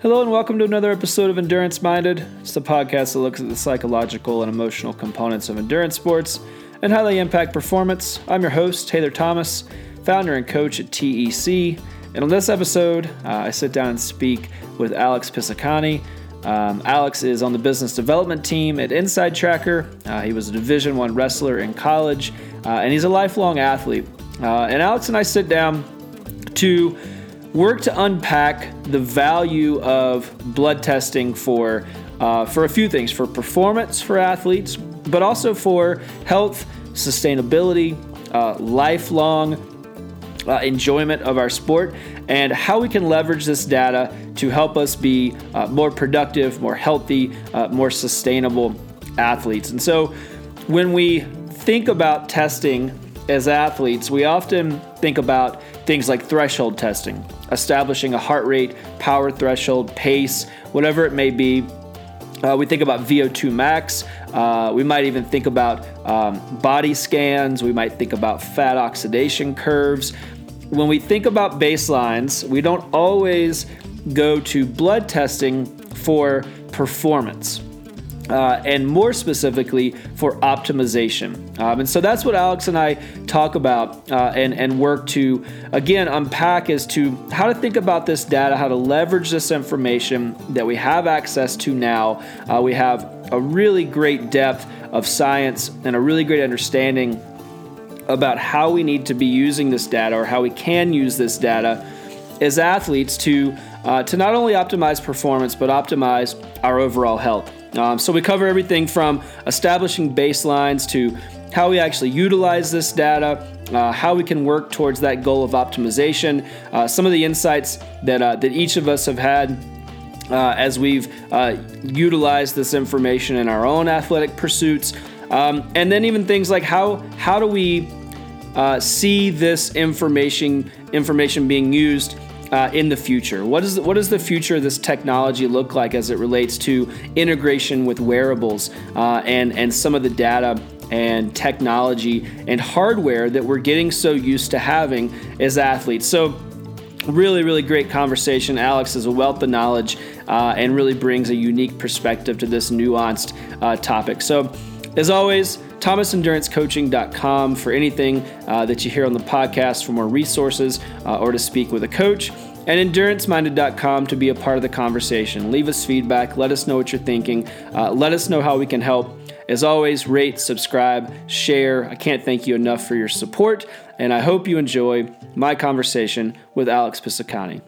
Hello, and welcome to another episode of Endurance Minded. It's the podcast that looks at the psychological and emotional components of endurance sports and how they impact performance. I'm your host, Taylor Thomas, founder and coach at TEC. And on this episode, uh, I sit down and speak with Alex Pisacane. Um, Alex is on the business development team at Inside Tracker. Uh, he was a Division One wrestler in college, uh, and he's a lifelong athlete. Uh, and Alex and I sit down to work to unpack the value of blood testing for uh, for a few things for performance for athletes, but also for health, sustainability, uh, lifelong uh, enjoyment of our sport, and how we can leverage this data to help us be uh, more productive, more healthy, uh, more sustainable athletes. And so, when we think about testing as athletes, we often think about things like threshold testing, establishing a heart rate, power threshold, pace, whatever it may be. Uh, we think about VO2 max. Uh, we might even think about um, body scans. We might think about fat oxidation curves. When we think about baselines, we don't always go to blood testing for performance uh, and more specifically for optimization. Um, and so that's what Alex and I talk about uh, and, and work to, again, unpack as to how to think about this data, how to leverage this information that we have access to now. Uh, we have a really great depth of science and a really great understanding about how we need to be using this data or how we can use this data as athletes to, uh, to not only optimize performance, but optimize our overall health. Um, so we cover everything from establishing baselines to how we actually utilize this data, uh, how we can work towards that goal of optimization, uh, some of the insights that, uh, that each of us have had uh, as we've uh, utilized this information in our own athletic pursuits, um, and then even things like how, how do we uh, see this information, information being used uh, in the future? What, is, what does the future of this technology look like as it relates to integration with wearables uh, and, and some of the data and technology and hardware that we're getting so used to having as athletes? So, really, really great conversation. Alex is a wealth of knowledge uh, and really brings a unique perspective to this nuanced uh, topic. So, as always, thomasendurancecoaching.com for anything uh, that you hear on the podcast for more resources uh, or to speak with a coach. And enduranceminded.com to be a part of the conversation. Leave us feedback. Let us know what you're thinking. Uh, let us know how we can help. As always, rate, subscribe, share. I can't thank you enough for your support, and I hope you enjoy my conversation with Alex Pisacane.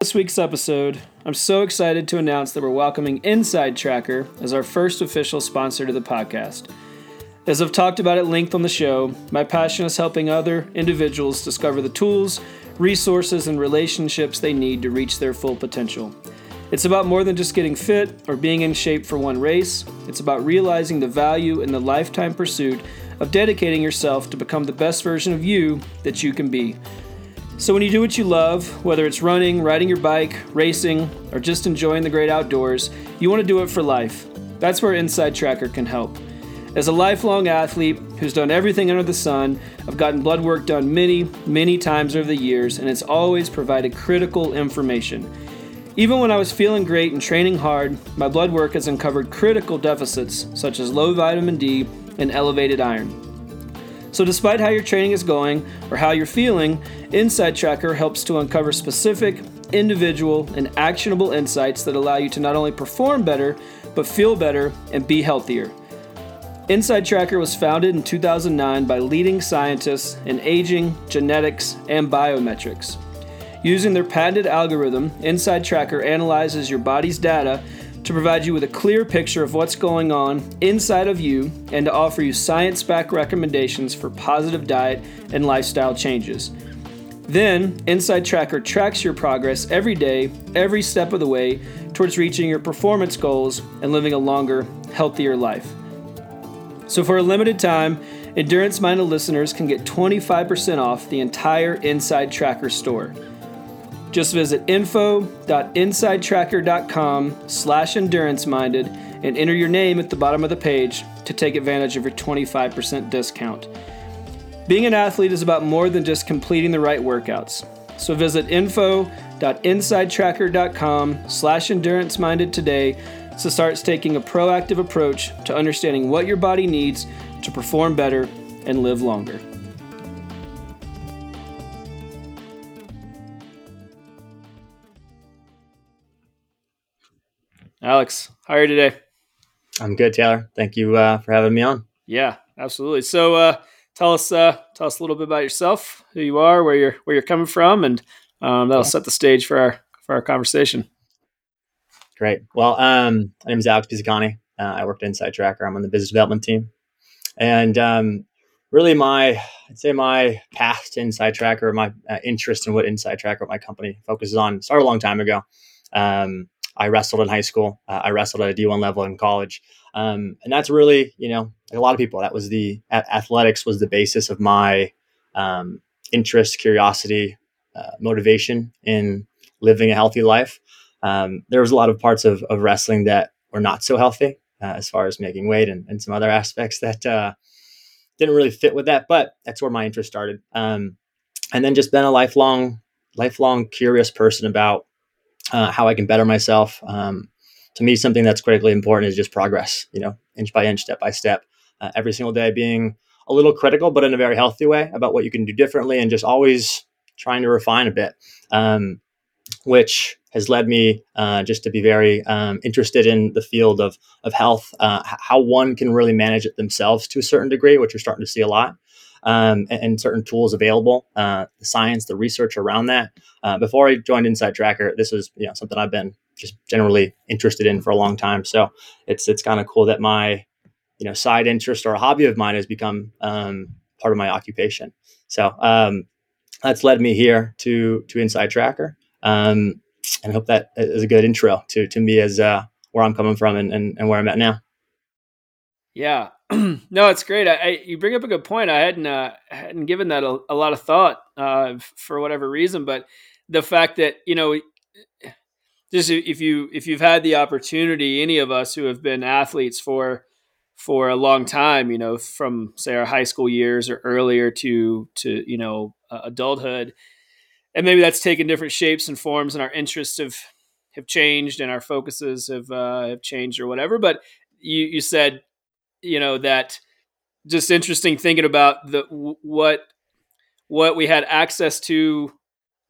This week's episode, I'm so excited to announce that we're welcoming Inside Tracker as our first official sponsor to the podcast. As I've talked about at length on the show, my passion is helping other individuals discover the tools, resources, and relationships they need to reach their full potential. It's about more than just getting fit or being in shape for one race. It's about realizing the value in the lifetime pursuit of dedicating yourself to become the best version of you that you can be. So, when you do what you love, whether it's running, riding your bike, racing, or just enjoying the great outdoors, you want to do it for life. That's where Inside Tracker can help. As a lifelong athlete who's done everything under the sun, I've gotten blood work done many, many times over the years, and it's always provided critical information. Even when I was feeling great and training hard, my blood work has uncovered critical deficits such as low vitamin D and elevated iron. So, despite how your training is going or how you're feeling, Inside Tracker helps to uncover specific, individual, and actionable insights that allow you to not only perform better, but feel better and be healthier. Inside Tracker was founded in 2009 by leading scientists in aging, genetics, and biometrics. Using their patented algorithm, Inside Tracker analyzes your body's data to provide you with a clear picture of what's going on inside of you and to offer you science backed recommendations for positive diet and lifestyle changes. Then, Inside Tracker tracks your progress every day, every step of the way towards reaching your performance goals and living a longer, healthier life. So, for a limited time, Endurance Minded listeners can get 25% off the entire Inside Tracker store. Just visit info.insidetracker.com slash endurance minded and enter your name at the bottom of the page to take advantage of your 25% discount. Being an athlete is about more than just completing the right workouts. So visit info.insidetracker.com slash endurance minded today to start taking a proactive approach to understanding what your body needs to perform better and live longer. Alex, how are you today? I'm good, Taylor. Thank you uh, for having me on. Yeah, absolutely. So, uh, tell us uh, tell us a little bit about yourself, who you are, where you're where you're coming from, and um, that'll set the stage for our for our conversation. Great. Well, um, my name is Alex Pisacane. Uh, I work at Inside Tracker. I'm on the business development team, and um, really, my I'd say my path to Inside Tracker, my uh, interest in what Inside Tracker, my company focuses on, started a long time ago. Um, I wrestled in high school. Uh, I wrestled at a D1 level in college. Um, and that's really, you know, like a lot of people, that was the athletics was the basis of my um, interest, curiosity, uh, motivation in living a healthy life. Um, there was a lot of parts of, of wrestling that were not so healthy uh, as far as making weight and, and some other aspects that uh, didn't really fit with that, but that's where my interest started. Um, and then just been a lifelong, lifelong curious person about uh, how I can better myself. Um, to me, something that's critically important is just progress, you know, inch by inch, step by step, uh, every single day being a little critical, but in a very healthy way about what you can do differently and just always trying to refine a bit, um, which has led me uh, just to be very um, interested in the field of, of health, uh, how one can really manage it themselves to a certain degree, which you're starting to see a lot um, and, and, certain tools available, uh, the science, the research around that. Uh, before I joined Inside Tracker, this was you know something I've been just generally interested in for a long time. So it's it's kind of cool that my you know side interest or a hobby of mine has become um, part of my occupation. So um, that's led me here to to Inside Tracker, um, and I hope that is a good intro to to me as uh, where I'm coming from and, and, and where I'm at now. Yeah, no, it's great. I, I, you bring up a good point. I hadn't uh, hadn't given that a, a lot of thought uh, for whatever reason, but the fact that you know, just if you if you've had the opportunity, any of us who have been athletes for for a long time, you know, from say our high school years or earlier to to you know adulthood, and maybe that's taken different shapes and forms, and our interests have have changed, and our focuses have uh, have changed or whatever. But you you said you know that just interesting thinking about the what what we had access to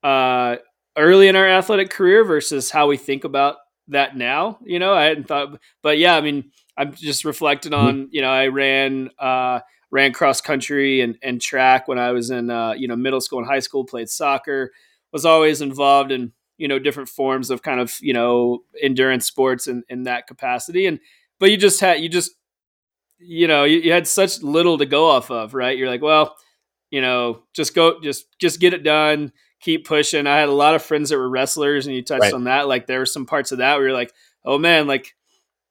uh, early in our athletic career versus how we think about that now. You know, I hadn't thought, but yeah, I mean, I'm just reflecting mm-hmm. on. You know, I ran uh, ran cross country and and track when I was in uh, you know middle school and high school. Played soccer. Was always involved in you know different forms of kind of you know endurance sports in, in that capacity. And but you just had you just you know, you, you, had such little to go off of, right? You're like, well, you know, just go, just just get it done, keep pushing. I had a lot of friends that were wrestlers, and you touched right. on that. Like there were some parts of that where you're like, oh man, like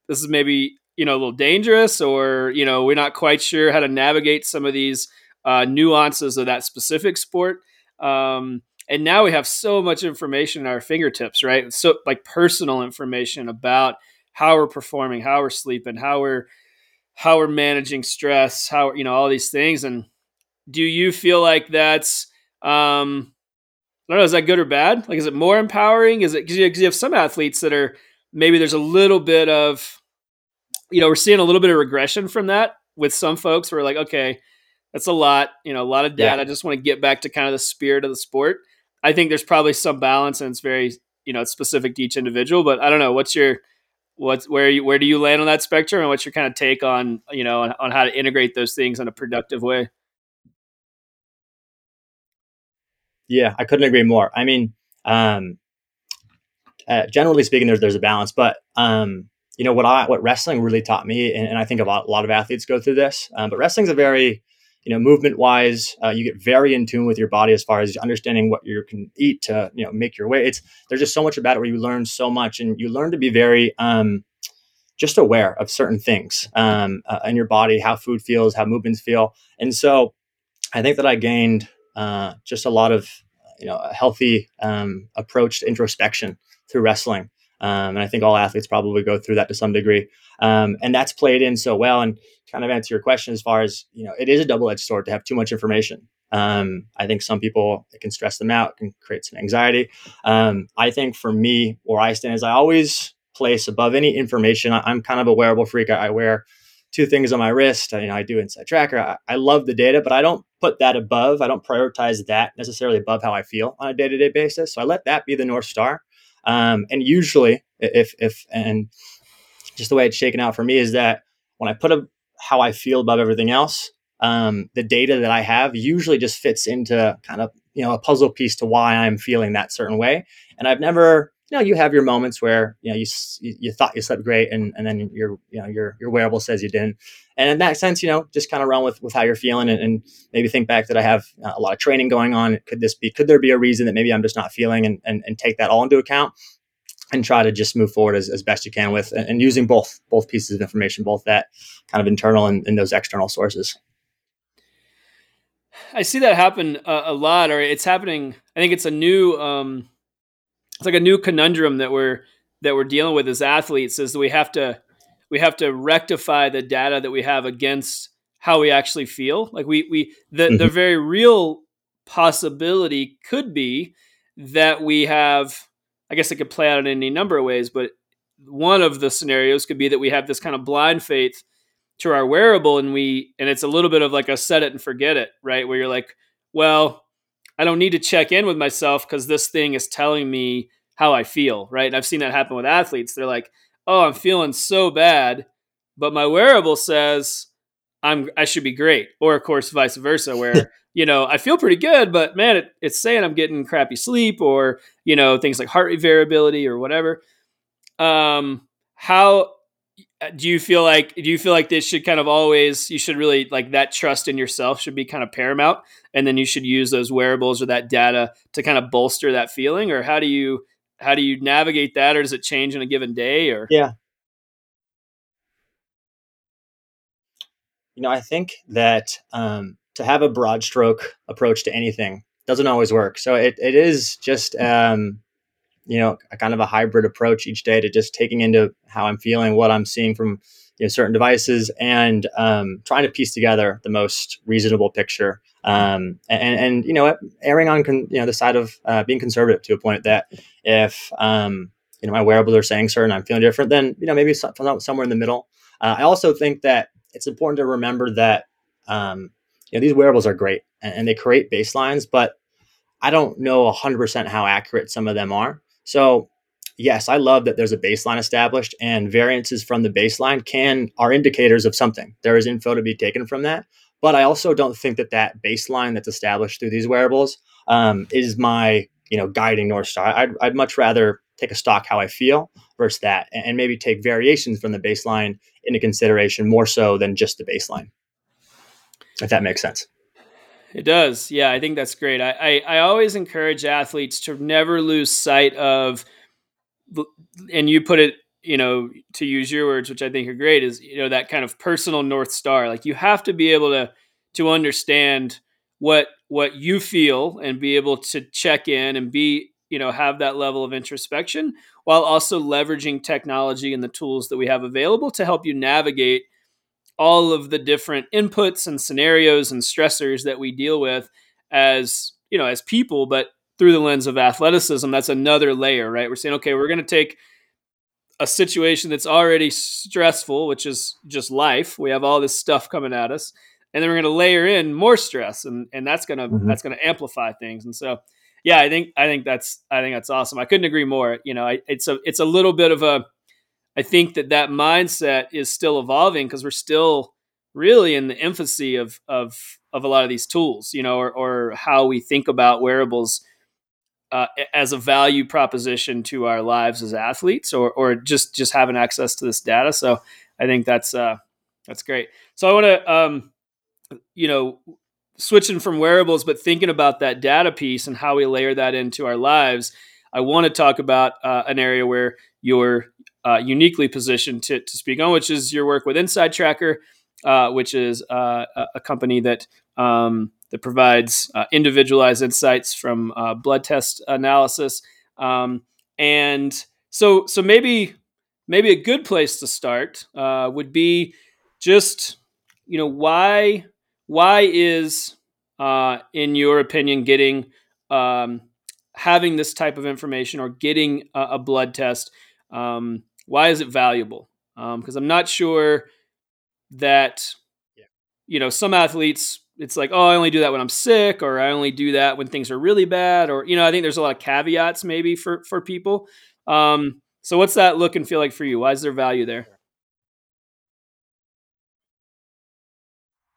this is maybe you know a little dangerous, or you know, we're not quite sure how to navigate some of these uh, nuances of that specific sport. Um, and now we have so much information at our fingertips, right? So like personal information about how we're performing, how we're sleeping, how we're how we're managing stress, how you know all these things. And do you feel like that's um, I don't know, is that good or bad? Like, is it more empowering? Is it because you, you have some athletes that are maybe there's a little bit of, you know, we're seeing a little bit of regression from that with some folks. We're like, okay, that's a lot, you know, a lot of data. Yeah. I just want to get back to kind of the spirit of the sport. I think there's probably some balance, and it's very, you know, it's specific to each individual. But I don't know. What's your what's where you, where do you land on that spectrum and what's your kind of take on you know on, on how to integrate those things in a productive way yeah i couldn't agree more i mean um, uh, generally speaking there's there's a balance but um, you know what i what wrestling really taught me and, and i think a lot, a lot of athletes go through this um, but wrestling's a very you know movement wise uh, you get very in tune with your body as far as understanding what you can eat to you know make your way it's there's just so much about it where you learn so much and you learn to be very um, just aware of certain things um, uh, in your body how food feels how movements feel. And so i think that i gained uh, just a lot of you know a healthy um, approach to introspection through wrestling um, and I think all athletes probably go through that to some degree. Um, and that's played in so well. And kind of answer your question as far as, you know, it is a double edged sword to have too much information. Um, I think some people it can stress them out, can create some anxiety. Um, I think for me, where I stand is I always place above any information. I, am kind of a wearable freak. I, I, wear two things on my wrist. I, you know, I do Inside Tracker. I, I love the data, but I don't put that above. I don't prioritize that necessarily above how I feel on a day to day basis. So I let that be the north star. Um, and usually, if if and just the way it's shaken out for me is that when I put a, how I feel above everything else, um, the data that I have usually just fits into kind of you know a puzzle piece to why I'm feeling that certain way. And I've never you know you have your moments where you know you you thought you slept great and, and then your you know your your wearable says you didn't and in that sense you know just kind of run with with how you're feeling and, and maybe think back that I have uh, a lot of training going on could this be could there be a reason that maybe I'm just not feeling and and, and take that all into account and try to just move forward as, as best you can with and, and using both both pieces of information both that kind of internal and, and those external sources I see that happen a, a, lot, or it's happening. I think it's a new, um, it's like a new conundrum that we're that we're dealing with as athletes. Is that we have to we have to rectify the data that we have against how we actually feel. Like we we the mm-hmm. the very real possibility could be that we have. I guess it could play out in any number of ways, but one of the scenarios could be that we have this kind of blind faith to our wearable and we and it's a little bit of like a set it and forget it right where you're like well i don't need to check in with myself because this thing is telling me how i feel right? And i've seen that happen with athletes. They're like oh i'm feeling so bad but my wearable says i'm i should be great. Or of course vice versa where you know i feel pretty good but man it, it's saying i'm getting crappy sleep or you know things like heart rate variability or whatever. Um how do you feel like do you feel like this should kind of always you should really like that trust in yourself should be kind of paramount? And then you should use those wearables or that data to kind of bolster that feeling? Or how do you how do you navigate that? Or does it change in a given day? Or yeah. You know i think that um, to have a broad stroke approach to anything doesn't always work. So it, it is just um, you know, a kind of a hybrid approach each day to just taking into how I'm feeling, what I'm seeing from you know, certain devices, and um, trying to piece together the most reasonable picture. Um, and, and you know, erring on con- you know the side of uh, being conservative to a point that if um, you know my wearables are saying certain, I'm feeling different, then you know maybe somewhere in the middle. Uh, I also think that it's important to remember that um, you know these wearables are great and, and they create baselines, but I don't know 100% how accurate some of them are. So yes, I love that there's a baseline established and variances from the baseline can are indicators of something. There is info to be taken from that. But I also don't think that that baseline that's established through these wearables um, is my you know guiding north star. I'd, I'd much rather take a stock how I feel versus that, and maybe take variations from the baseline into consideration more so than just the baseline. If that makes sense. It does. Yeah, I think that's great. I, I, I always encourage athletes to never lose sight of, and you put it, you know, to use your words, which I think are great, is you know that kind of personal north star. Like you have to be able to to understand what what you feel and be able to check in and be you know have that level of introspection while also leveraging technology and the tools that we have available to help you navigate all of the different inputs and scenarios and stressors that we deal with as you know as people but through the lens of athleticism that's another layer right? We're saying okay we're going to take a situation that's already stressful which is just life. We have all this stuff coming at us and then we're going to layer in more stress and and that's going to mm-hmm. that's going to amplify things. And so yeah i think i think that's i think that's awesome. I couldn't agree more. You know I, it's a it's a little bit of a I think that that mindset is still evolving because we're still really in the infancy of of of a lot of these tools, you know, or, or how we think about wearables uh, as a value proposition to our lives as athletes, or or just just having access to this data. So I think that's uh, that's great. So I want to, um, you know, switching from wearables, but thinking about that data piece and how we layer that into our lives. I want to talk about uh, an area where you're uh, uniquely positioned to, to speak on, which is your work with Inside Tracker, uh, which is uh, a company that um, that provides uh, individualized insights from uh, blood test analysis. Um, and so, so maybe maybe a good place to start uh, would be just you know why why is in your opinion, getting um, having this type of information or getting a, a blood test? Um, why is it valuable? Because um, I'm not sure that yeah. you know some athletes. It's like, oh, I only do that when I'm sick, or I only do that when things are really bad, or you know, I think there's a lot of caveats maybe for for people. Um, so, what's that look and feel like for you? Why is there value there?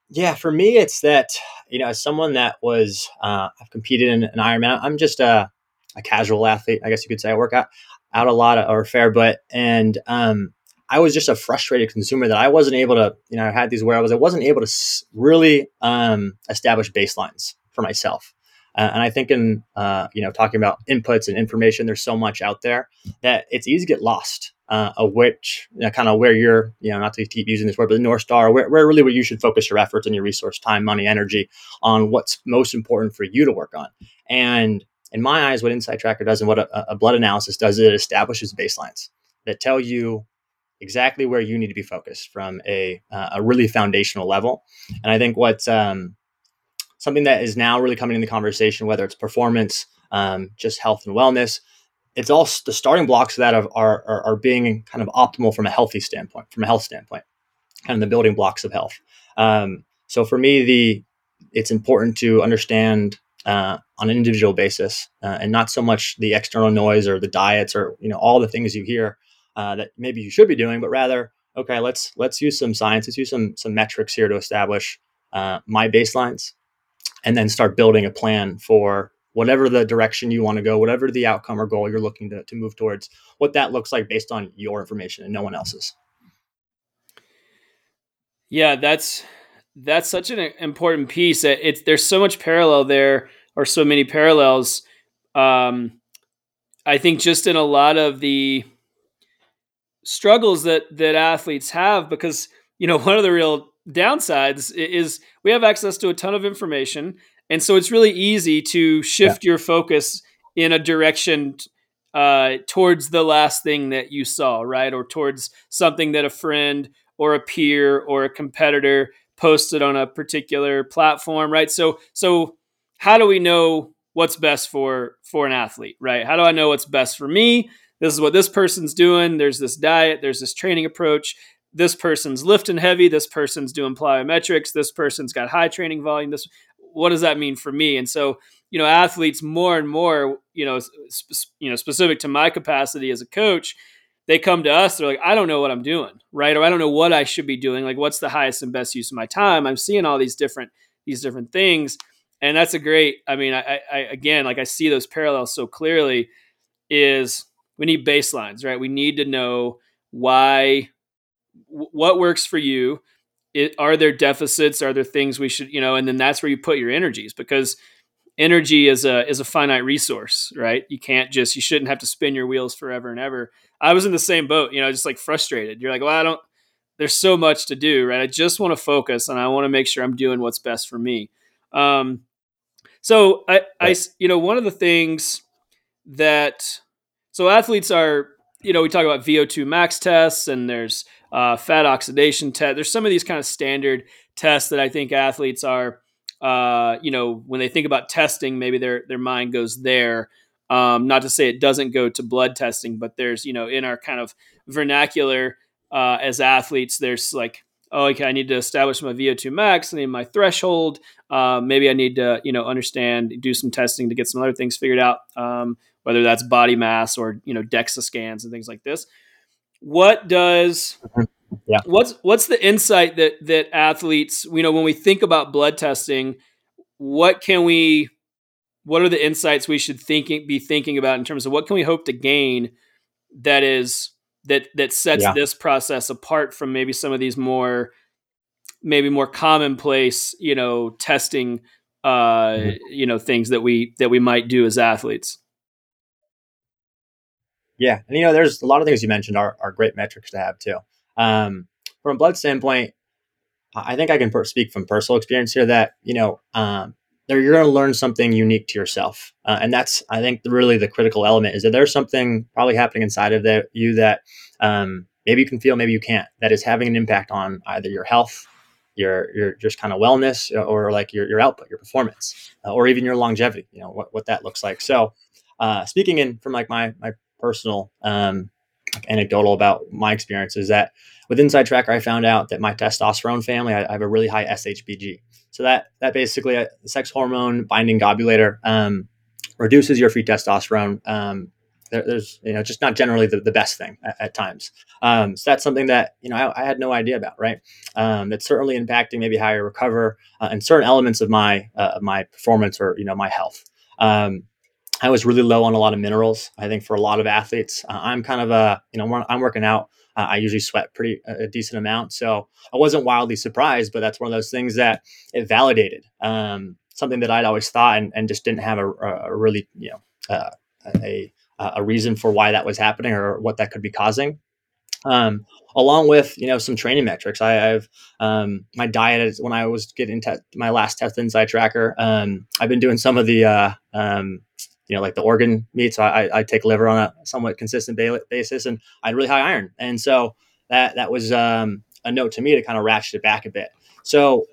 Yeah, for me, it's that you know, as someone that was uh, I've competed in an Ironman. I'm just a, a casual athlete, I guess you could say. I work out out a lot of, or fair, but and um, I was just a frustrated consumer that I wasn't able to, you know, I had these wearables. I wasn't able to really um, establish baselines for myself. Uh, and I think in uh, you know talking about inputs and information, there's so much out there that it's easy to get lost uh, of which you know, kind of where you're you know not to keep using this word, but the north star, where, where really where you should focus your efforts and your resource, time, money, energy on what's most important for you to work on. And in my eyes, what Inside Tracker does and what a, a blood analysis does, is it establishes baselines that tell you exactly where you need to be focused from a, uh, a really foundational level. And I think what's um, something that is now really coming in the conversation, whether it's performance, um, just health and wellness, it's all the starting blocks of that are, are, are being kind of optimal from a healthy standpoint, from a health standpoint, kind of the building blocks of health. Um, so for me, the it's important to understand uh, on an individual basis uh, and not so much the external noise or the diets or you know all the things you hear uh, that maybe you should be doing, but rather okay, let's let's use some science, let's use some some metrics here to establish uh, my baselines and then start building a plan for whatever the direction you want to go, whatever the outcome or goal you're looking to, to move towards, what that looks like based on your information and no one else's. Yeah, that's that's such an important piece. It's there's so much parallel there, or so many parallels. Um, I think just in a lot of the struggles that that athletes have, because you know one of the real downsides is we have access to a ton of information and so it's really easy to shift yeah. your focus in a direction uh, towards the last thing that you saw right or towards something that a friend or a peer or a competitor posted on a particular platform right so so how do we know what's best for for an athlete right how do i know what's best for me this is what this person's doing there's this diet there's this training approach this person's lifting heavy, this person's doing plyometrics, this person's got high training volume. This, what does that mean for me? And so, you know, athletes more and more, you know, sp- you know, specific to my capacity as a coach, they come to us. They're like, I don't know what I'm doing, right? Or I don't know what I should be doing. Like, what's the highest and best use of my time? I'm seeing all these different these different things, and that's a great. I mean, I, I again, like I see those parallels so clearly. Is we need baselines, right? We need to know why what works for you it, are there deficits are there things we should you know and then that's where you put your energies because energy is a is a finite resource right you can't just you shouldn't have to spin your wheels forever and ever i was in the same boat you know just like frustrated you're like well i don't there's so much to do right i just want to focus and i want to make sure i'm doing what's best for me um so i i you know one of the things that so athletes are you know we talk about vo2 max tests and there's uh, fat oxidation test. There's some of these kind of standard tests that I think athletes are, uh, you know, when they think about testing, maybe their their mind goes there. Um, not to say it doesn't go to blood testing, but there's you know in our kind of vernacular uh, as athletes, there's like oh, okay, I need to establish my VO2 max, I need my threshold. Uh, maybe I need to, you know, understand, do some testing to get some other things figured out, um, whether that's body mass or, you know, DEXA scans and things like this what does mm-hmm. yeah. what's what's the insight that that athletes you know when we think about blood testing what can we what are the insights we should thinking be thinking about in terms of what can we hope to gain that is that that sets yeah. this process apart from maybe some of these more maybe more commonplace you know testing uh mm-hmm. you know things that we that we might do as athletes yeah, and you know, there's a lot of things you mentioned are, are great metrics to have too. Um, from a blood standpoint, I think I can per- speak from personal experience here that you know um, there you're going to learn something unique to yourself, uh, and that's I think really the critical element is that there's something probably happening inside of you that um, maybe you can feel, maybe you can't, that is having an impact on either your health, your your just kind of wellness or like your, your output, your performance, uh, or even your longevity. You know what, what that looks like. So, uh, speaking in from like my my personal um, anecdotal about my experience is that with Inside Tracker, I found out that my testosterone family, I, I have a really high SHBG. So that that basically a uh, sex hormone binding globulator um, reduces your free testosterone. Um, there, there's you know just not generally the, the best thing at, at times. Um, so that's something that you know I, I had no idea about. Right, um, that's certainly impacting maybe how I recover uh, and certain elements of my uh, my performance or you know my health. Um, I was really low on a lot of minerals. I think for a lot of athletes, uh, I'm kind of a you know I'm working out. Uh, I usually sweat pretty a decent amount, so I wasn't wildly surprised. But that's one of those things that it validated um, something that I'd always thought and, and just didn't have a, a really you know uh, a a reason for why that was happening or what that could be causing. Um, along with you know some training metrics. I, have um, my diet is when I was getting te- my last test inside tracker. Um, I've been doing some of the uh, um, you know like the organ meats. So I, I, take liver on a somewhat consistent basis, and I had really high iron, and so that that was um, a note to me to kind of ratchet it back a bit. So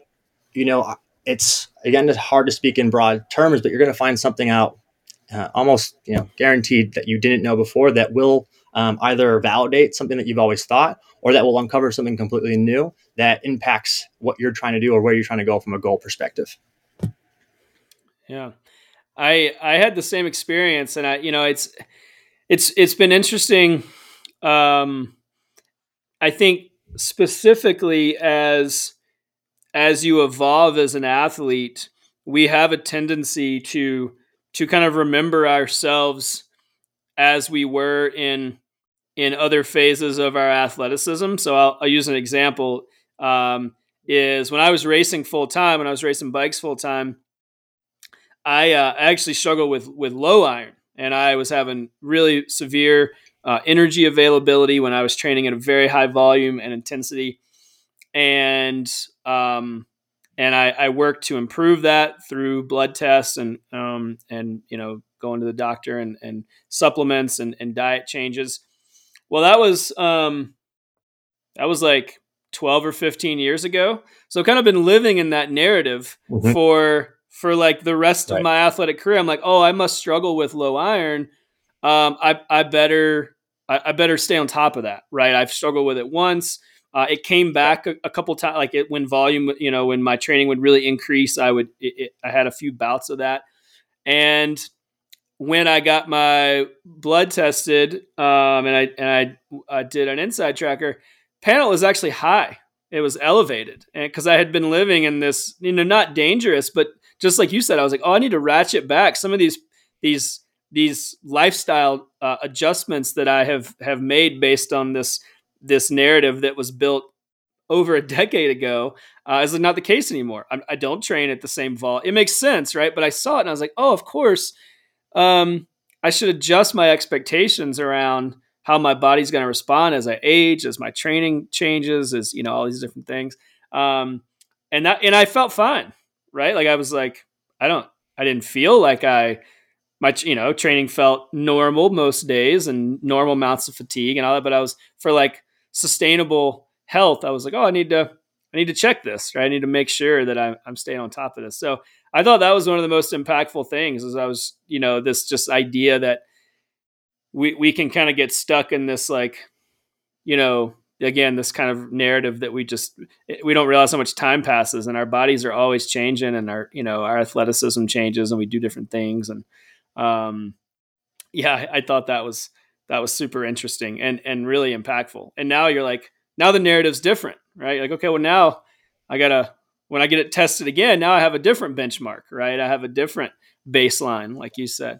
you know it's again it's hard to speak in broad terms, but you're going to find something out uh, almost you know guaranteed that you didn't know before that will um, either validate something that you've always thought or that will uncover something completely new that impacts what you're trying to do or where you're trying to go from a goal perspective yeah i i had the same experience and i you know it's it's it's been interesting um i think specifically as as you evolve as an athlete we have a tendency to to kind of remember ourselves as we were in in other phases of our athleticism. So I'll, I'll use an example. Um, is when I was racing full time, when I was racing bikes full time, I uh, actually struggled with with low iron, and I was having really severe uh, energy availability when I was training at a very high volume and intensity, and um, and I, I worked to improve that through blood tests and um, and you know going to the doctor and, and supplements and, and diet changes. Well, that was um, that was like twelve or fifteen years ago. So kind of been living in that narrative mm-hmm. for for like the rest right. of my athletic career. I'm like, oh, I must struggle with low iron. Um, I I better I, I better stay on top of that, right? I've struggled with it once. Uh, it came back a, a couple times, like it when volume, you know, when my training would really increase, I would, it, it, I had a few bouts of that. And when I got my blood tested, um, and I and I, I did an inside tracker, panel was actually high. It was elevated, and because I had been living in this, you know, not dangerous, but just like you said, I was like, oh, I need to ratchet back some of these these these lifestyle uh, adjustments that I have have made based on this this narrative that was built over a decade ago uh, is not the case anymore. I, I, don't train at the same vol. It makes sense, right? But I saw it and I was like, oh, of course. Um, I should adjust my expectations around how my body's going to respond as I age, as my training changes, as you know, all these different things. Um, and that, and I felt fine, right? Like I was like, I don't, I didn't feel like I my you know training felt normal most days and normal amounts of fatigue and all that but i was for like sustainable health, I was like, oh, I need to I need to check this, right? I need to make sure that I'm, I'm staying on top of this. So I thought that was one of the most impactful things is I was, you know, this just idea that we, we can kind of get stuck in this, like, you know, again, this kind of narrative that we just, we don't realize how much time passes and our bodies are always changing and our, you know, our athleticism changes and we do different things. And, um, yeah, I, I thought that was, that was super interesting and and really impactful. And now you're like, now the narrative's different, right? Like, okay, well now I gotta when I get it tested again, now I have a different benchmark, right? I have a different baseline, like you said.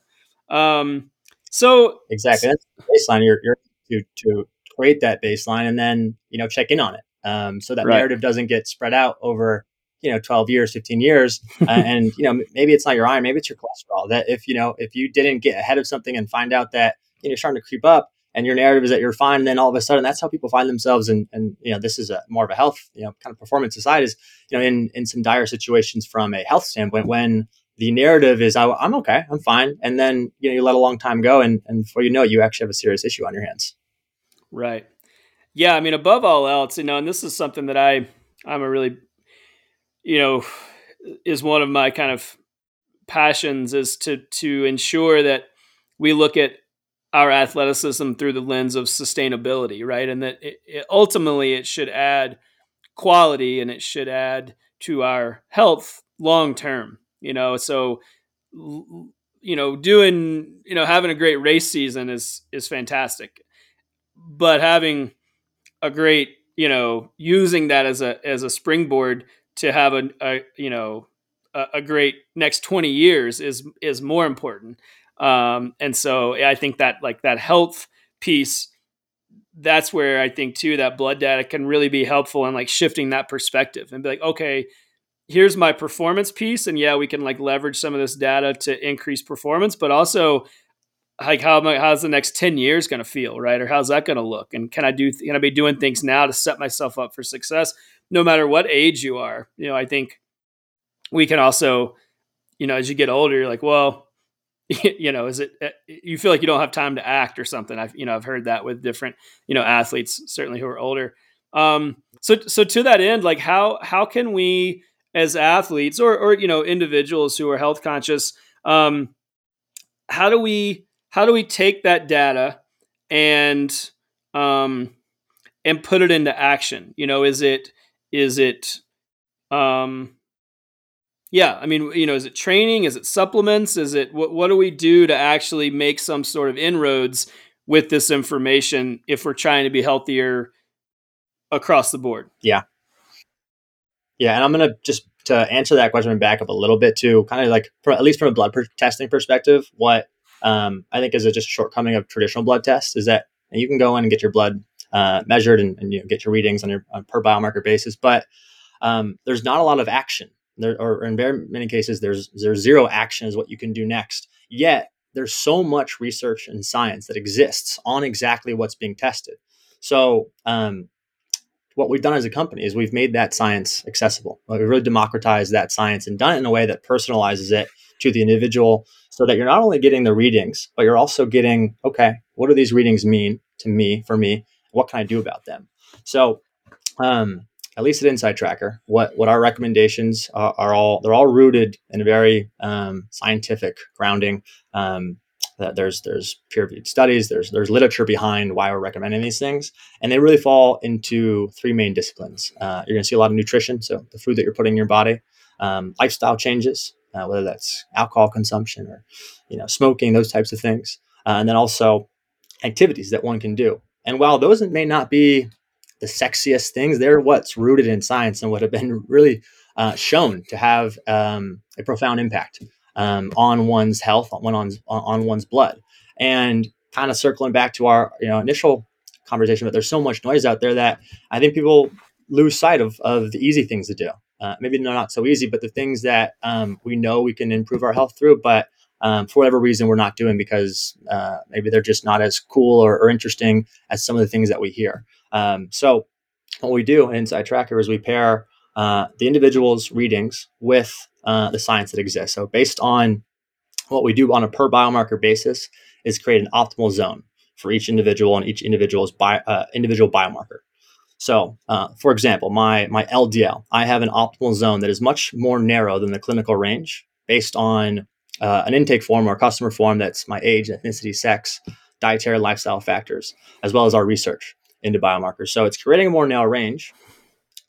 Um, so exactly that's baseline. You're, you're to to create that baseline and then you know check in on it, um, so that right. narrative doesn't get spread out over you know 12 years 15 years uh, and you know maybe it's not your iron maybe it's your cholesterol that if you know if you didn't get ahead of something and find out that you know, starting to creep up and your narrative is that you're fine. And then all of a sudden that's how people find themselves. And, and, you know, this is a more of a health, you know, kind of performance aside is, you know, in, in some dire situations from a health standpoint, when the narrative is, I, am okay, I'm fine. And then, you know, you let a long time go and, and before you know it, you actually have a serious issue on your hands. Right. Yeah. I mean, above all else, you know, and this is something that I, I'm a really, you know, is one of my kind of passions is to to ensure that we look at our athleticism through the lens of sustainability, right? And that it, it, ultimately it should add quality and it should add to our health long term. You know, so you know, doing you know having a great race season is is fantastic, but having a great you know using that as a as a springboard to have a, a you know a, a, great next 20 years is is more important. Um, and so i think that like that health piece that's where i think too that blood data can really be helpful in like shifting that perspective and be like okay here's my performance piece and yeah we can like leverage some of this data to increase performance but also like how am I, how's the next 10 years going to feel right or how's that going to look and can i do can i be doing things now to set myself up for success no matter what age you are. You know, I think we can also, you know, as you get older, you're like, well, you know, is it eh, you feel like you don't have time to act or something? I've you know I've heard that with different you know athletes certainly who are older. Um, so so to that end, like how how can we as athletes or or you know individuals who are health conscious, um, how do we how do we take that data and um, and put it into action? You know, is it is it, um, yeah, I mean, you know, is it training? Is it supplements? Is it what? What do we do to actually make some sort of inroads with this information if we're trying to be healthier across the board? Yeah, yeah, and I'm gonna just to answer that question and back up a little bit too, kind of like from, at least from a blood per- testing perspective, what um, I think is a just a shortcoming of traditional blood tests is that you can go in and get your blood uh, measured and, and, you know, get your readings on your on per biomarker basis. But um, there's not a lot of action. There, or in very many cases, there's there's zero action is what you can do next. Yet there's so much research and science that exists on exactly what's being tested. So um, what we've done as a company is we've made that science accessible. We've really democratized that science and done it in a way that personalizes it to the individual so that you're not only getting the readings, but you're also getting, okay, what do these readings mean to me, for me? what can I do about them? So, um, at least at Inside Tracker, what what our recommendations are, are all they're all rooted in a very um, scientific grounding. Um, that there's there's peer reviewed studies, there's there's literature behind why we're recommending these things, and they really fall into three main disciplines. Uh, you're going to see a lot of nutrition, so the food that you're putting in your body, um, lifestyle changes, uh, whether that's alcohol consumption or you know smoking, those types of things, uh, and then also activities that one can do. And while those may not be the sexiest things, they're what's rooted in science and what have been really uh, shown to have um, a profound impact um, on one's health, on one's on one's blood. And kind of circling back to our you know initial conversation, but there's so much noise out there that I think people lose sight of of the easy things to do. Uh, maybe not so easy, but the things that um, we know we can improve our health through, but um, for whatever reason we're not doing because uh, maybe they're just not as cool or, or, interesting as some of the things that we hear. Um, so what we do in Inside Tracker is we pair uh, the individual's readings with uh, the science that exists. So based on what we do on a per biomarker basis is create an optimal zone for each individual and each individual's uh, individual biomarker. So, uh, for example, my my LDL, I have an optimal zone that is much more narrow than the clinical range based on uh, an intake form or customer form that's my age, ethnicity, sex, dietary lifestyle factors, as well as our research into biomarkers. So it's creating a more narrow range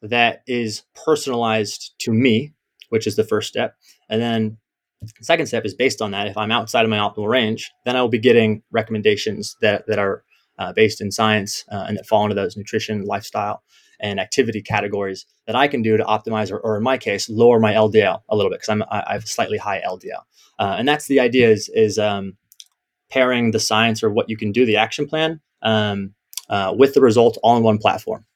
that is personalized to me, which is the first step. And then the second step is based on that. If I'm outside of my optimal range, then I will be getting recommendations that, that are uh, based in science uh, and that fall into those nutrition, lifestyle, and activity categories that I can do to optimize or, or in my case, lower my LDL a little bit because I'm I, I have slightly high LDL. Uh, and that's the idea is is um, pairing the science or what you can do, the action plan, um, uh, with the result all in one platform.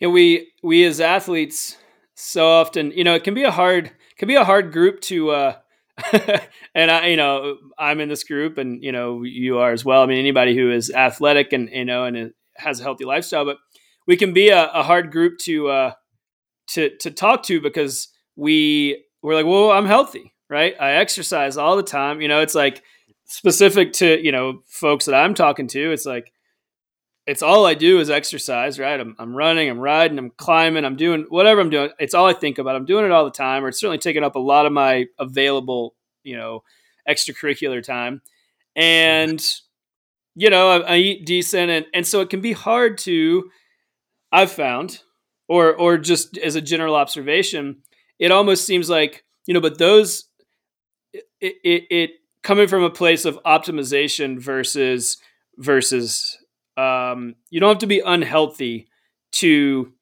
And we we as athletes so often, you know, it can be a hard can be a hard group to uh, and I, you know, I'm in this group, and you know, you are as well. I mean, anybody who is athletic and you know and has a healthy lifestyle, but we can be a, a hard group to uh, to to talk to because we we're like, well, I'm healthy, right? I exercise all the time. You know, it's like specific to you know folks that I'm talking to. It's like it's all I do is exercise, right? I'm, I'm running, I'm riding, I'm climbing, I'm doing whatever I'm doing. It's all I think about. I'm doing it all the time, or it's certainly taking up a lot of my available, you know, extracurricular time. And, you know, I, I eat decent. And, and so it can be hard to, I've found, or, or just as a general observation, it almost seems like, you know, but those, it, it, it coming from a place of optimization versus, versus um, you don't have to be unhealthy to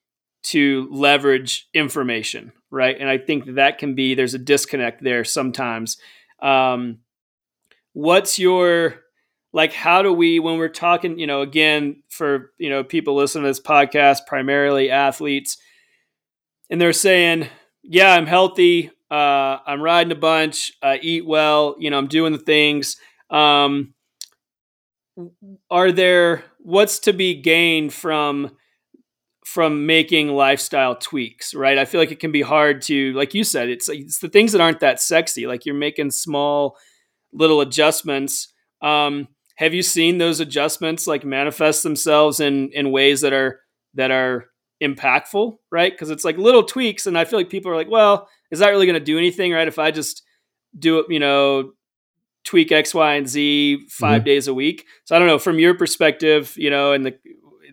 to leverage information, right? And I think that, can be there's a disconnect there sometimes. Um, what's your like? How do we when we're talking? You know, again for you know people listening to this podcast, primarily athletes, and they're saying, "Yeah, I'm healthy. Uh, I'm riding a bunch. I eat well. You know, I'm doing the things." Um, are there what's to be gained from from making lifestyle tweaks right? I feel like it can be hard to like you said it's it's the things that aren't that sexy like you're making small little adjustments. Um, have you seen those adjustments like manifest themselves in in ways that are that are impactful right? Because it's like little tweaks and i feel like people are like well is that really going to do anything right? If i just do it you know tweak X, Y, and Z 5 mm-hmm. days a week. So I don't know from your perspective, you know, and the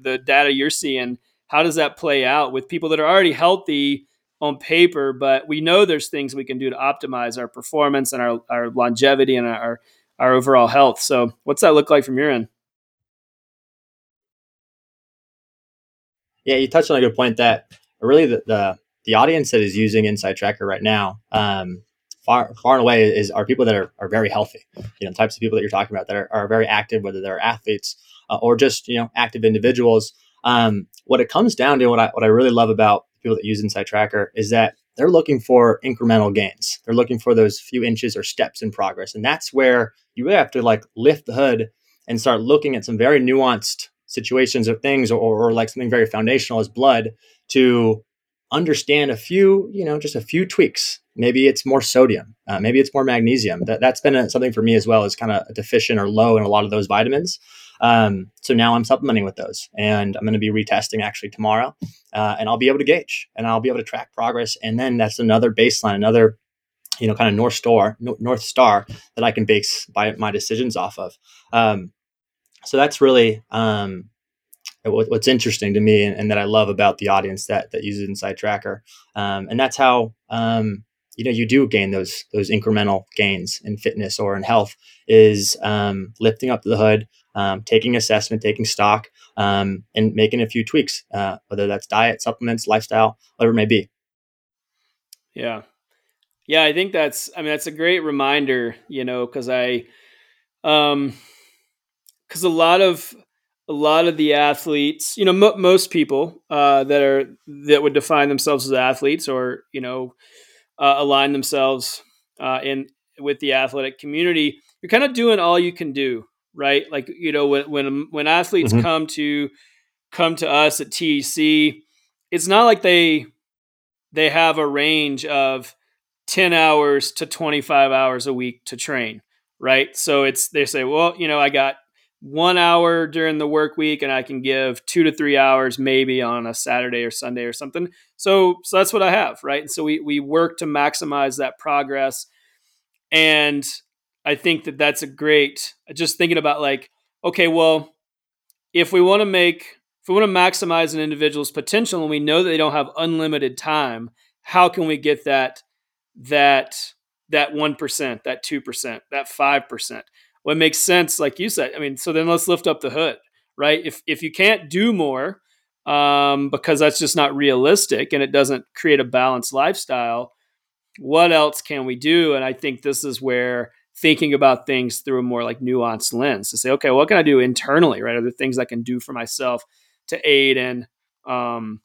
the data you're seeing, how does that play out with people that are already healthy on paper, but we know there's things we can do to optimize our performance and our, our longevity and our our overall health. So what's that look like from your end? Yeah, you touched on a good point that really the, the, the audience that is using Inside Tracker right now, um, far far and away is are people that are, are very healthy. You know, types of people that you're talking about that are, are very active, whether they're athletes uh, or just you know active individuals. Um, what it comes down to, what I what I really love about people that use Inside Tracker is that they're looking for incremental gains. They're looking for those few inches or steps in progress, and that's where you really have to like lift the hood and start looking at some very nuanced situations of things, or, or like something very foundational as blood to understand a few, you know, just a few tweaks. Maybe it's more sodium. Uh, maybe it's more magnesium. That, that's been a, something for me as well, is kind of deficient or low in a lot of those vitamins. Um, so now I'm supplementing with those, and I'm going to be retesting actually tomorrow, uh, and I'll be able to gauge and I'll be able to track progress. And then that's another baseline, another you know kind of north star, north star that I can base by my decisions off of. Um, so that's really um, what's interesting to me and, and, that I love about the audience that that uses Inside Tracker, um, and that's how um, you know you do gain those those incremental gains in fitness or in health is um, lifting up the hood, um, taking assessment, taking stock, um, and making a few tweaks, uh, whether that's diet, supplements, lifestyle, whatever it may be. Yeah, yeah, I think that's I mean that's a great reminder, you know, because I um because a lot of a lot of the athletes, you know, most people uh, that are that would define themselves as athletes or you know uh, align themselves uh, in with the athletic community, you're kind of doing all you can do, right? Like you know, when when when athletes mm-hmm. come to come to us at TEC, it's not like they they have a range of 10 hours to 25 hours a week to train right so it's they say well you know i got one hour during the work week and I can give two to three hours maybe on a Saturday or Sunday or something. So, so that's what I have, right? And so we, we work to maximize that progress. And I think that that's a great, just thinking about like, okay, well, if we want to make, if we want to maximize an individual's potential and we know that they don't have unlimited time, how can we get that, that, that 1%, that 2%, that 5%? What makes sense, like you said. I mean, so then let's lift up the hood, right? If if you can't do more, um, because that's just not realistic and it doesn't create a balanced lifestyle, what else can we do? And I think this is where thinking about things through a more like nuanced lens to say, okay, what can I do internally, right? Are there things I can do for myself to aid in, um,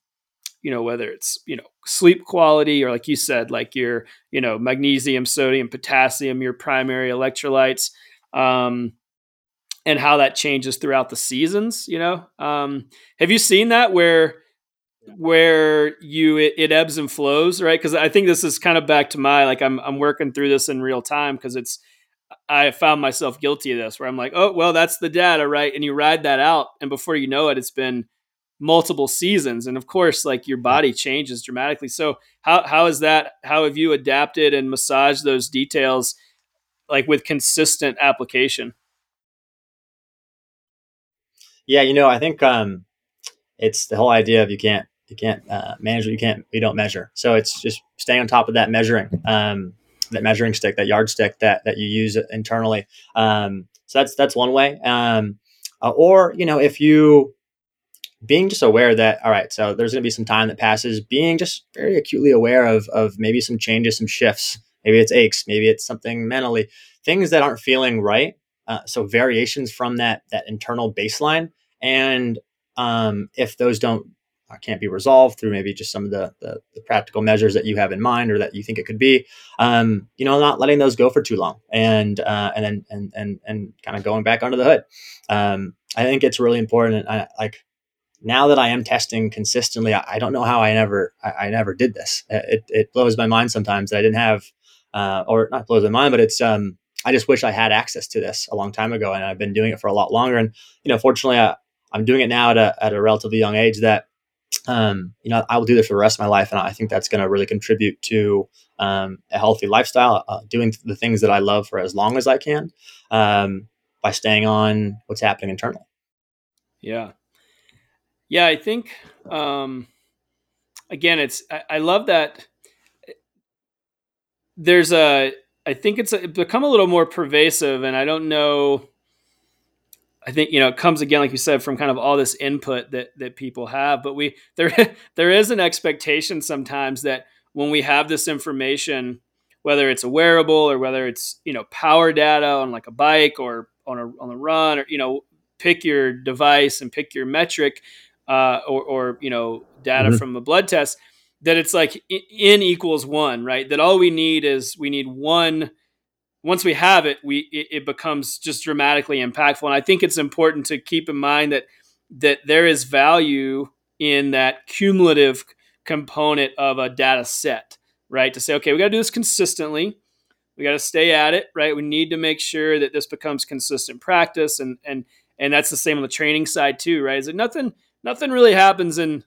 you know, whether it's, you know, sleep quality or like you said, like your, you know, magnesium, sodium, potassium, your primary electrolytes um, and how that changes throughout the seasons. You know, um, have you seen that where where you it, it ebbs and flows, right? Because I think this is kind of back to my like I'm I'm working through this in real time because it's I found myself guilty of this where I'm like, oh, well, that's the data, right? And you ride that out. And before you know it, it's been multiple seasons. And of course, like your body changes dramatically. So how, how is that? How have you adapted and massaged those details like with consistent application? Yeah, you know, I think um, it's the whole idea of you can't you can't uh, manage what you can't you don't measure. So it's just staying on top of that measuring. Um, that measuring stick, that yardstick that that you use internally. Um, so that's that's one way. Um, uh, or you know, if you being just aware that all right, so there's going to be some time that passes. Being just very acutely aware of of maybe some changes, some shifts. Maybe it's aches. Maybe it's something mentally, things that aren't feeling right. Uh, so variations from that that internal baseline, and um, if those don't uh, can't be resolved through maybe just some of the, the, the, practical measures that you have in mind or that you think it could be, um, you know, not letting those go for too long and, uh, and then, and, and, and kind of going back under the hood. Um, I think it's really important. I, like now that I am testing consistently, I, I don't know how I never, I, I, never did this. It, it blows my mind sometimes that I didn't have, uh, or not blows my mind, but it's, um, I just wish I had access to this a long time ago and I've been doing it for a lot longer. And, you know, fortunately, I, I'm doing it now at a, at a relatively young age that um, you know, I will do this for the rest of my life, and I think that's going to really contribute to um, a healthy lifestyle, uh, doing the things that I love for as long as I can, um, by staying on what's happening internally. Yeah, yeah, I think um, again, it's I, I love that. There's a, I think it's a, become a little more pervasive, and I don't know I think you know it comes again, like you said, from kind of all this input that that people have. But we there there is an expectation sometimes that when we have this information, whether it's a wearable or whether it's you know power data on like a bike or on a on a run, or you know pick your device and pick your metric, uh, or or you know data mm-hmm. from a blood test, that it's like n equals one, right? That all we need is we need one once we have it, we it, it, becomes just dramatically impactful. And I think it's important to keep in mind that that there is value in that cumulative component of a data set, right? To say, okay, we got to do this consistently. We got to stay at it, right? We need to make sure that this becomes consistent practice, and and and that's the same on the training side too, right? Is that nothing nothing really happens in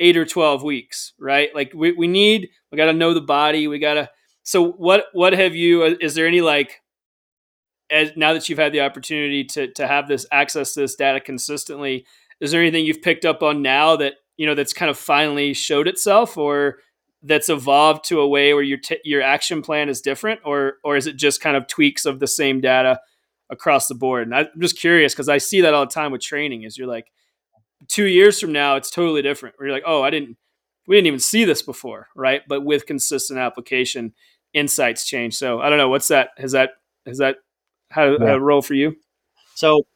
eight or twelve weeks, right? Like we, we need we got to know the body, we got to so what what have you? Uh, is there any like as now that you've had the opportunity to to have this access to this data consistently? Is there anything you've picked up on now that you know that's kind of finally showed itself, or that's evolved to a way where your t- your action plan is different, or or is it just kind of tweaks of the same data across the board? And I'm just curious because I see that all the time with training. Is you're like two years from now, it's totally different. Where you're like, oh, I didn't, we didn't even see this before, right? But with consistent application, insights change. So I don't know. What's that? Has that has that had yeah. a role for you? So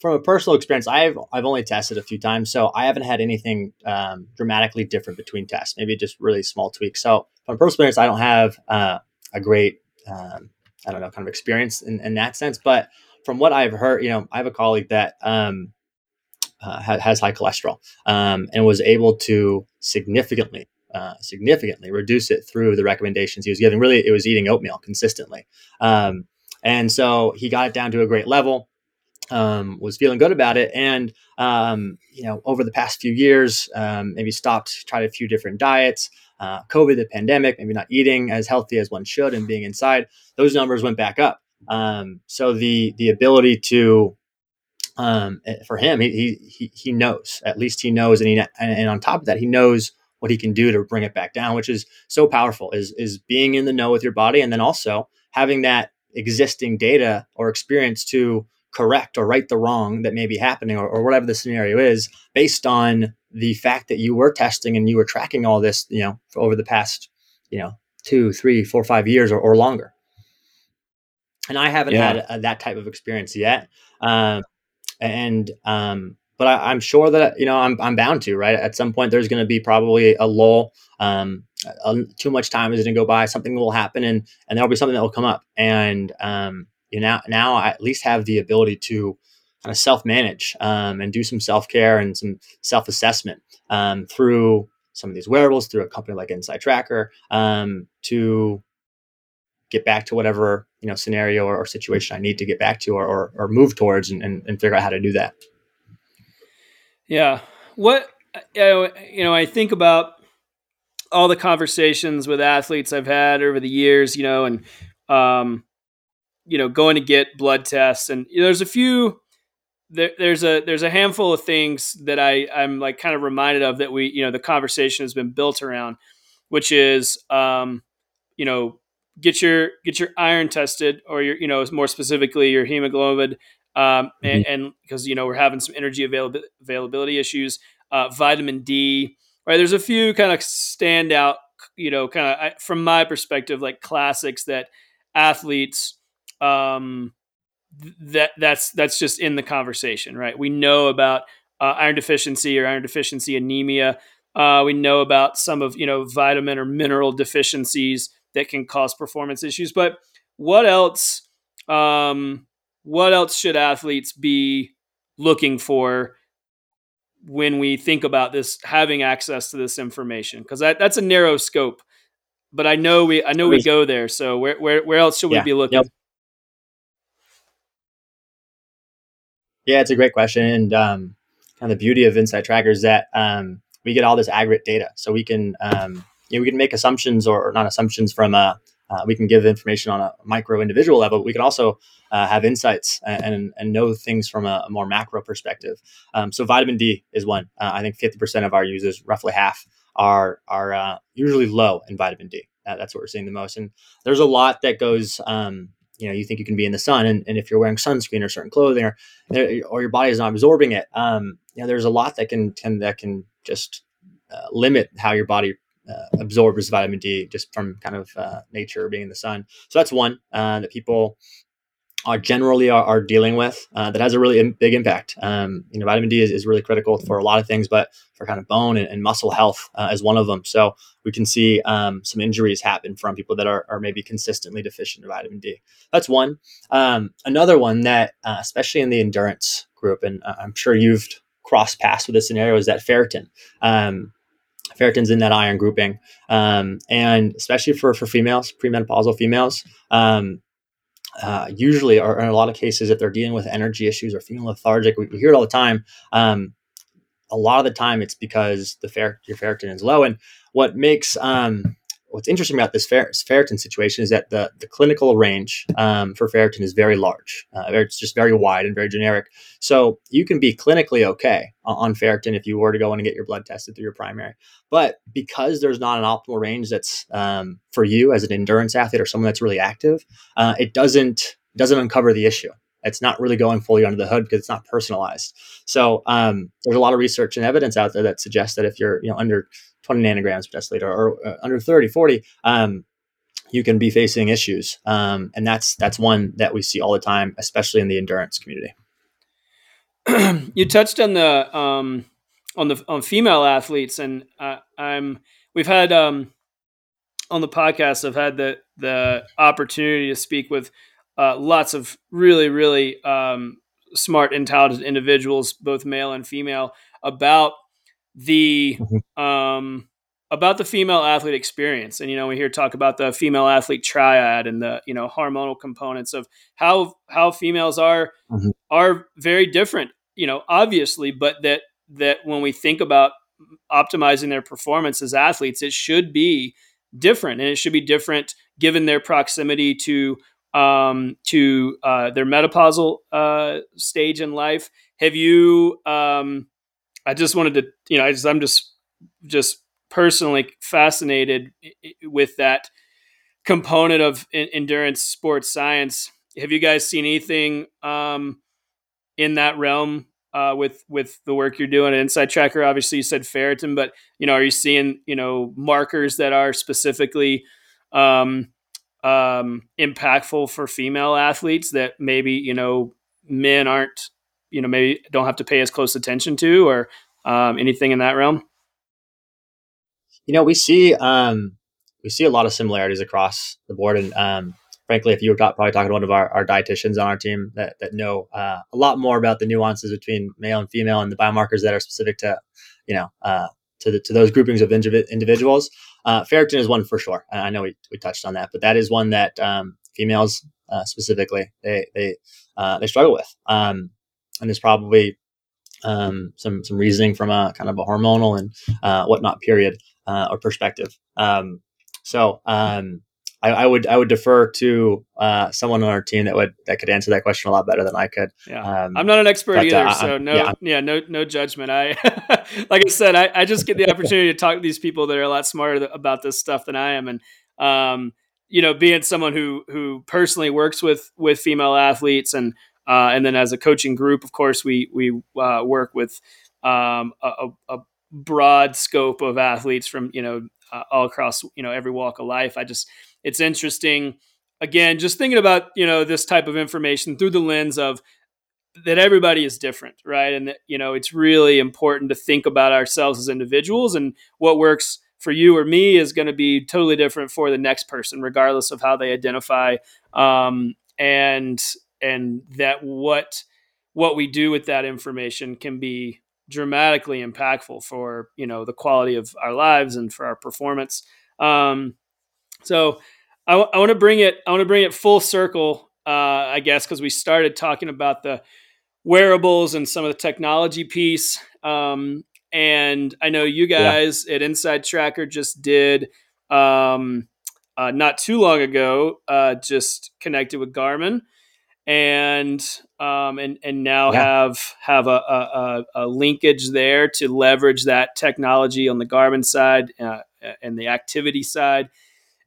from a personal experience, I've I've only tested a few times, so I haven't had anything um, dramatically different between tests. Maybe just really small tweaks. So from personal experience, I don't have uh, a great um, I don't know kind of experience in, in, that sense. But from what I've heard, you know, I have a colleague that um, uh, has high cholesterol um, and was able to significantly uh, significantly, reduce it through the recommendations he was giving. Really, it was eating oatmeal consistently. Um, and so he got it down to a great level, um, was feeling good about it. And, um, you know, over the past few years, um, maybe stopped, tried a few different diets. Uh, COVID, the pandemic, maybe not eating as healthy as one should and being inside, those numbers went back up. Um, so the the ability to um, eh, for him, he, he he knows at least he knows, and he and on top of that, he knows what he can do to bring it back down, which is so powerful is, is being in the know with your body. And then also having that existing data or experience to correct or right the wrong that may be happening or, or whatever the scenario is based on the fact that you were testing and you were tracking all this, you know, over the past, you know, two, three, four, five years or, or longer. And I haven't yeah. had a, that type of experience yet. Um, and um, but I, am sure that you know I'm, I'm bound to right at some point. There's going to be probably a lull. Um, a, too much time is going to go by. Something will happen, and and there'll be something that will come up. And um, you know now now I at least have the ability to kind of self manage um, and do some self care and some self assessment um, through some of these wearables, through a company like Inside Tracker, um, to get back to whatever you know scenario or, or situation I need to get back to or or, or move towards and, and, and figure out how to do that. Yeah. What you know, I think about all the conversations with athletes I've had over the years, you know, and um, you know, going to get blood tests, and there's a few. There, there's a there's a handful of things that I I'm like kind of reminded of that we you know the conversation has been built around, which is um, you know get your get your iron tested or your you know more specifically your hemoglobin um, mm-hmm. and because you know we're having some energy availability availability issues uh, vitamin D right there's a few kind of standout you know kind of from my perspective like classics that athletes um, that that's that's just in the conversation, right? We know about uh, iron deficiency or iron deficiency anemia. Uh, we know about some of you know vitamin or mineral deficiencies that can cause performance issues. But what else? Um, what else should athletes be looking for when we think about this having access to this information? Because that, that's a narrow scope. But I know we I know we go there. So where where, where else should yeah. we be looking? Yep. Yeah, it's a great question. And um, kind of the beauty of Inside Tracker is that um, we get all this aggregate data. So we can, um, you know, we can make assumptions or, not assumptions from a, uh, we can give information on a micro individual level. We can also uh, have insights and, and know things from a, a more macro perspective. Um, so vitamin D is one. Uh, I think 50% of our users, roughly half, are are uh, usually low in vitamin D. that's what we're seeing the most. And there's a lot that goes um, you know you think you can be in the sun and, and if you're wearing sunscreen or certain clothing or or your body is not absorbing it um, you know there's a lot that can, can that can just uh, limit how your body uh, vitamin D just from kind of uh, nature being in the sun so that's one uh, that people are generally are, are dealing with uh, that has a really big impact. Um, you know, vitamin D is, is really critical for a lot of things, but for kind of bone and, and muscle health uh, is one of them. So we can see um, some injuries happen from people that are, are maybe consistently deficient in vitamin D. That's one. Um, another one that, uh, especially in the endurance group, and I'm sure you've crossed paths with this scenario, is that ferritin. Um, ferritin's in that iron grouping, um, and especially for for females, premenopausal females. Um, uh, usually, or in a lot of cases, if they're dealing with energy issues or feeling lethargic, we, we hear it all the time. Um, a lot of the time, it's because the fer- your ferritin is low. And what makes um, what's interesting about this fer- ferritin situation is that the, the clinical range um, for ferritin is very large. Uh, it's just very wide and very generic. So you can be clinically okay on ferritin if you were to go in and get your blood tested through your primary. But because there's not an optimal range that's um, for you as an endurance athlete or someone that's really active, uh, it doesn't doesn't uncover the issue. It's not really going fully under the hood because it's not personalized. So um, there's a lot of research and evidence out there that suggests that if you're you know under 20 nanograms per deciliter or uh, under 30, 40, um, you can be facing issues. Um, and that's that's one that we see all the time, especially in the endurance community. you touched on the um, on the on female athletes, and uh, I'm we've had um, on the podcast. I've had the the opportunity to speak with uh, lots of really really um, smart and talented individuals, both male and female, about the mm-hmm. um, about the female athlete experience. And you know, we hear talk about the female athlete triad and the you know hormonal components of how how females are mm-hmm. are very different. You know, obviously, but that that when we think about optimizing their performance as athletes, it should be different, and it should be different given their proximity to um, to uh, their menopausal uh, stage in life. Have you um, I just wanted to, you know, I just, I'm just, just personally fascinated with that component of endurance sports science. Have you guys seen anything um, in that realm uh, with with the work you're doing Inside Tracker, Obviously, you said ferritin, but you know, are you seeing you know markers that are specifically um, um, impactful for female athletes that maybe you know men aren't you know maybe don't have to pay as close attention to, or um, anything in that realm? You know, we see um, we see a lot of similarities across the board, and um, frankly, if you were probably talking to one of our, our dietitians on our team that that know uh, a lot more about the nuances between male and female and the biomarkers that are specific to you know uh, to the, to those groupings of individuals. Uh, ferritin is one for sure. I know we, we touched on that, but that is one that um, females uh, specifically they they uh, they struggle with. Um, and there's probably um, some some reasoning from a kind of a hormonal and uh, whatnot period uh, or perspective. Um, so um, I, I, would I would defer to uh, someone on our team that would that could answer that question a lot better than I could. Yeah, um, I'm not an expert but, either, uh, so no, yeah. yeah. no, no judgment. I like I said, I, I just get the opportunity to talk to these people that are a lot smarter about this stuff than I am, and um, you know, being someone who who personally works with with female athletes and uh, and then as a coaching group, of course, we we uh, work with um, a, a, broad scope of athletes from you know uh, all across you know every walk of life. I just it's interesting. Again, just thinking about you know this type of information through the lens of that everybody is different, right? And that, you know it's really important to think about ourselves as individuals and what works for you or me is going to be totally different for the next person, regardless of how they identify. Um, and and that what what we do with that information can be dramatically impactful for you know the quality of our lives and for our performance. Um, so I, w- I want to bring it I want to bring it full circle, uh, I guess, because we started talking about the wearables and some of the technology piece. Um, and I know you guys yeah. at Inside Tracker just did um, uh, not too long ago, uh, just connected with Garmin and um, and and now yeah. have have a, a, a, linkage there to leverage that technology on the Garmin side uh, and the activity side,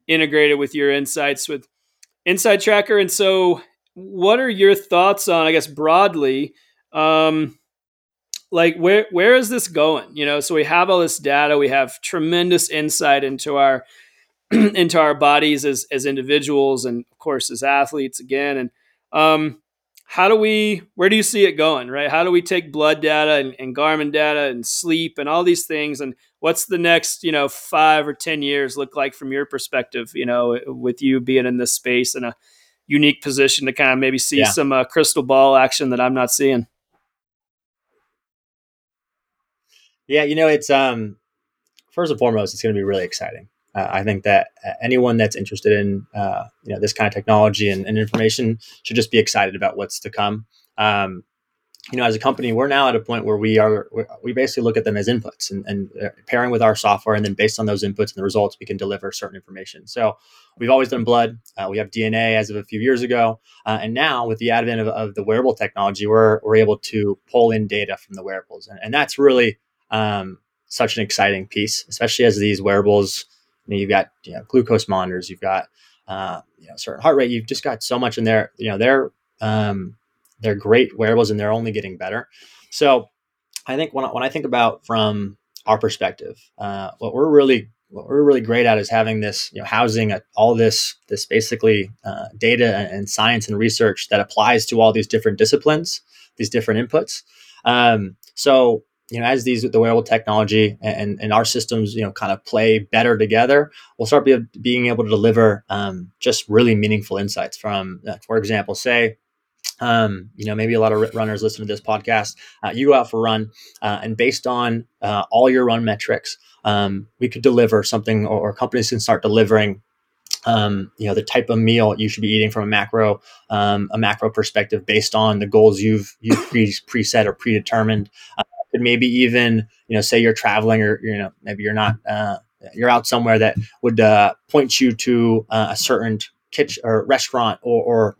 integrated with your insights with Inside Tracker. And so, what are your thoughts on, I guess, broadly? Um, like where where is this going you know so we have all this data we have tremendous insight into our into our bodies as as individuals and of course as athletes again and um, how do we where do you see it going right how do we take blood data and, and, garmin data and sleep and all these things and what's the next you know five or ten years look like from your perspective you know with you being in this space in a unique position to kind of maybe see yeah. some uh, crystal ball action that i'm not seeing yeah you know it's um first and foremost it's going to be really exciting uh, I think that anyone that's interested in uh, you know this kind of technology and, and, information should just be excited about what's to come. Um, you know, as a company, we're now at a point where we are we basically look at them as inputs and, and uh, pairing with our software, and then based on those inputs and the results, we can deliver certain information. So we've always done blood. Uh, we have DNA as of a few years ago, uh, and now with the advent of, of, the wearable technology, we're we're able to pull in data from the wearables, and, and that's really um, such an exciting piece, especially as these wearables you know, you've got you know, glucose monitors, you've got uh, you know certain heart rate. You've just got so much in there. You know, they're um, they're great wearables, and they're only getting better. So, I think when I, when I think about from our perspective, uh, what we're really what we're really great at is having this, you know, housing a, all this this basically uh, data and, and, science and research that applies to all these different disciplines, these different inputs. Um, so you know, as these the wearable technology and, and our systems, you know, kind of play better together, we'll start be, being able to deliver um, just really meaningful insights from, uh, for example, say, um, you know, maybe a lot of runners listen to this podcast. Uh, you go out for a run, uh, and based on uh, all your run metrics, um, we could deliver something, or, or companies can start delivering um, you know the type of meal you should be eating from a macro um, a macro perspective based on the goals you've you've pre- preset or predetermined uh, could maybe even you know say you're traveling or you know maybe you're not uh, you're out somewhere that would uh, point you to a certain kitchen or restaurant or, or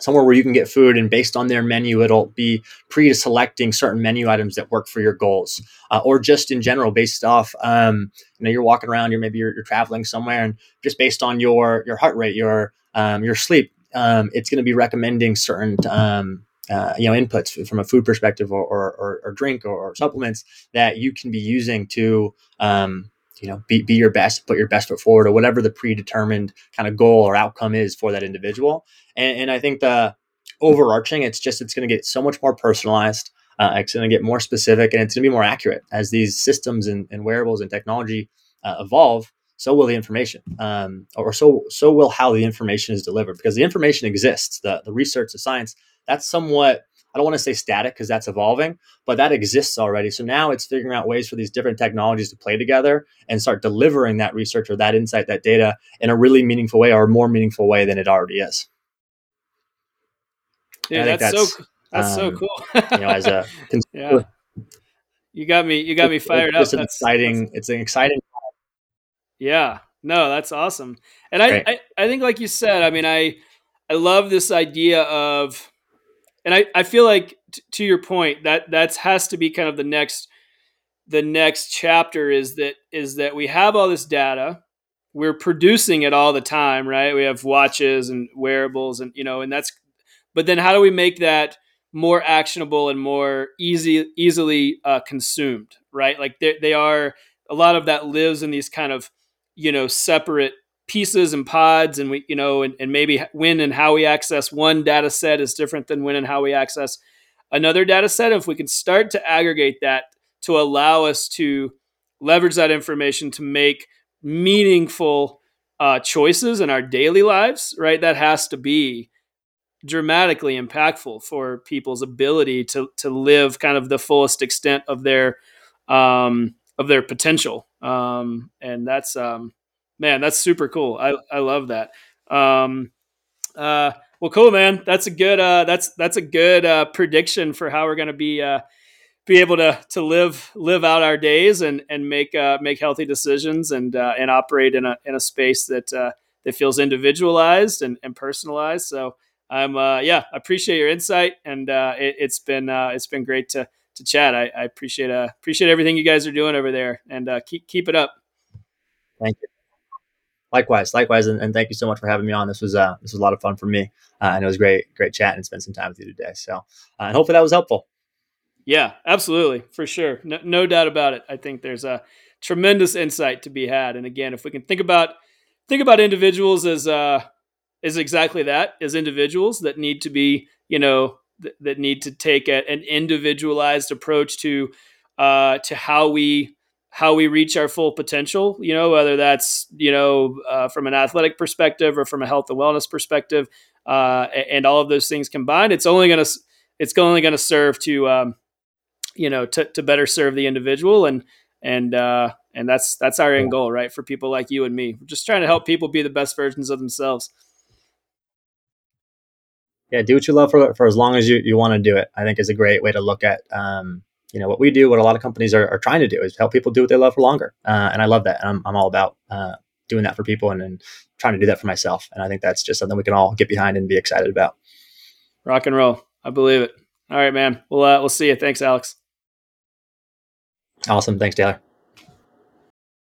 somewhere where you can get food and based on their menu it'll be pre-selecting certain menu items that work for your goals uh, or just in general based off um, you know you're walking around you're maybe you're, you're, traveling somewhere and just based on your your heart rate your um, your sleep um, it's going to be recommending certain um, uh, you know inputs from a food perspective or, or, or drink or, or, supplements that you can be using to um, you know be, be your best put your best foot forward or whatever the predetermined kind of goal or outcome is for that individual and, and i think the overarching it's just it's going to get so much more personalized uh, it's going to get more specific and it's going to be more accurate as these systems and, and wearables and technology uh, evolve so will the information um, or so so will how the information is delivered because the information exists the, the research the science that's somewhat I don't want to say static because that's evolving, but that exists already. So now it's figuring out ways for these different technologies to play together and start delivering that research or that insight, that data in a really meaningful way or a more meaningful way than it already is. Dude, that's, that's, so that's um, so cool. you know, as a yeah. You got me. You got me fired it's up. That's exciting. That's, it's an exciting. Yeah. No, that's awesome. And I, I, I think, like you said, I mean, I, I love this idea of, and I, I feel like t- to your point that that's has to be kind of the next, the next chapter is that is that we have all this data, we're producing it all the time, right? We have watches and wearables, and you know, and that's, but then how do we make that more actionable and more easy easily uh, consumed right? Like they, they are a lot of that lives in these kind of you know separate pieces and pods and we you know and, and maybe when and how we access one data set is different than when and how we access another data set. If we can start to aggregate that to allow us to leverage that information to make meaningful uh, choices in our daily lives right that has to be dramatically impactful for people's ability to to live kind of the fullest extent of their um, of their potential. Um, and that's um, man, that's super cool. I I love that. Um, uh, well, cool, man. That's a good uh, that's that's a good uh, prediction for how we're going to be uh, be able to to live live out our days and and make uh, make healthy decisions and uh, and operate in a in a space that uh, that feels individualized and, and personalized. So I'm uh, yeah, I appreciate your insight, and uh, it, has been uh, it's been great to to chat. I, I appreciate uh, appreciate everything you guys are doing over there, and uh, keep keep it up. Thank you. Likewise, likewise, and, and, thank you so much for having me on. This was uh, this was a lot of fun for me, uh, and it was great, great chat and spend some time with you today. So, uh, and hopefully that was helpful. Yeah, absolutely, for sure, no, no doubt about it. I think there's a tremendous insight to be had, and again, if we can think about think about individuals as uh, is exactly that as individuals that need to be you know th- that need to take a, an individualized approach to uh, to how we how we reach our full potential you know whether that's you know uh, from an athletic perspective or from a health and wellness perspective uh, and all of those things combined it's only going to it's only going to serve to um, you know to, to better serve the individual and and uh, and that's that's our end goal right for people like you and me. We're just trying to help people be the best versions of themselves yeah, do what you love for, for as long as you, you want to do it. I think is a great way to look at, um, you know, what we do, what a lot of companies are, are trying to do is help people do what they love for longer. Uh, and I love that. And I'm, I'm all about uh, doing that for people and, and trying to do that for myself. And I think that's just something we can all get behind and be excited about. Rock and roll. I believe it. All right, man. We'll, uh, we'll see you. Thanks, Alex. Awesome. Thanks, Taylor.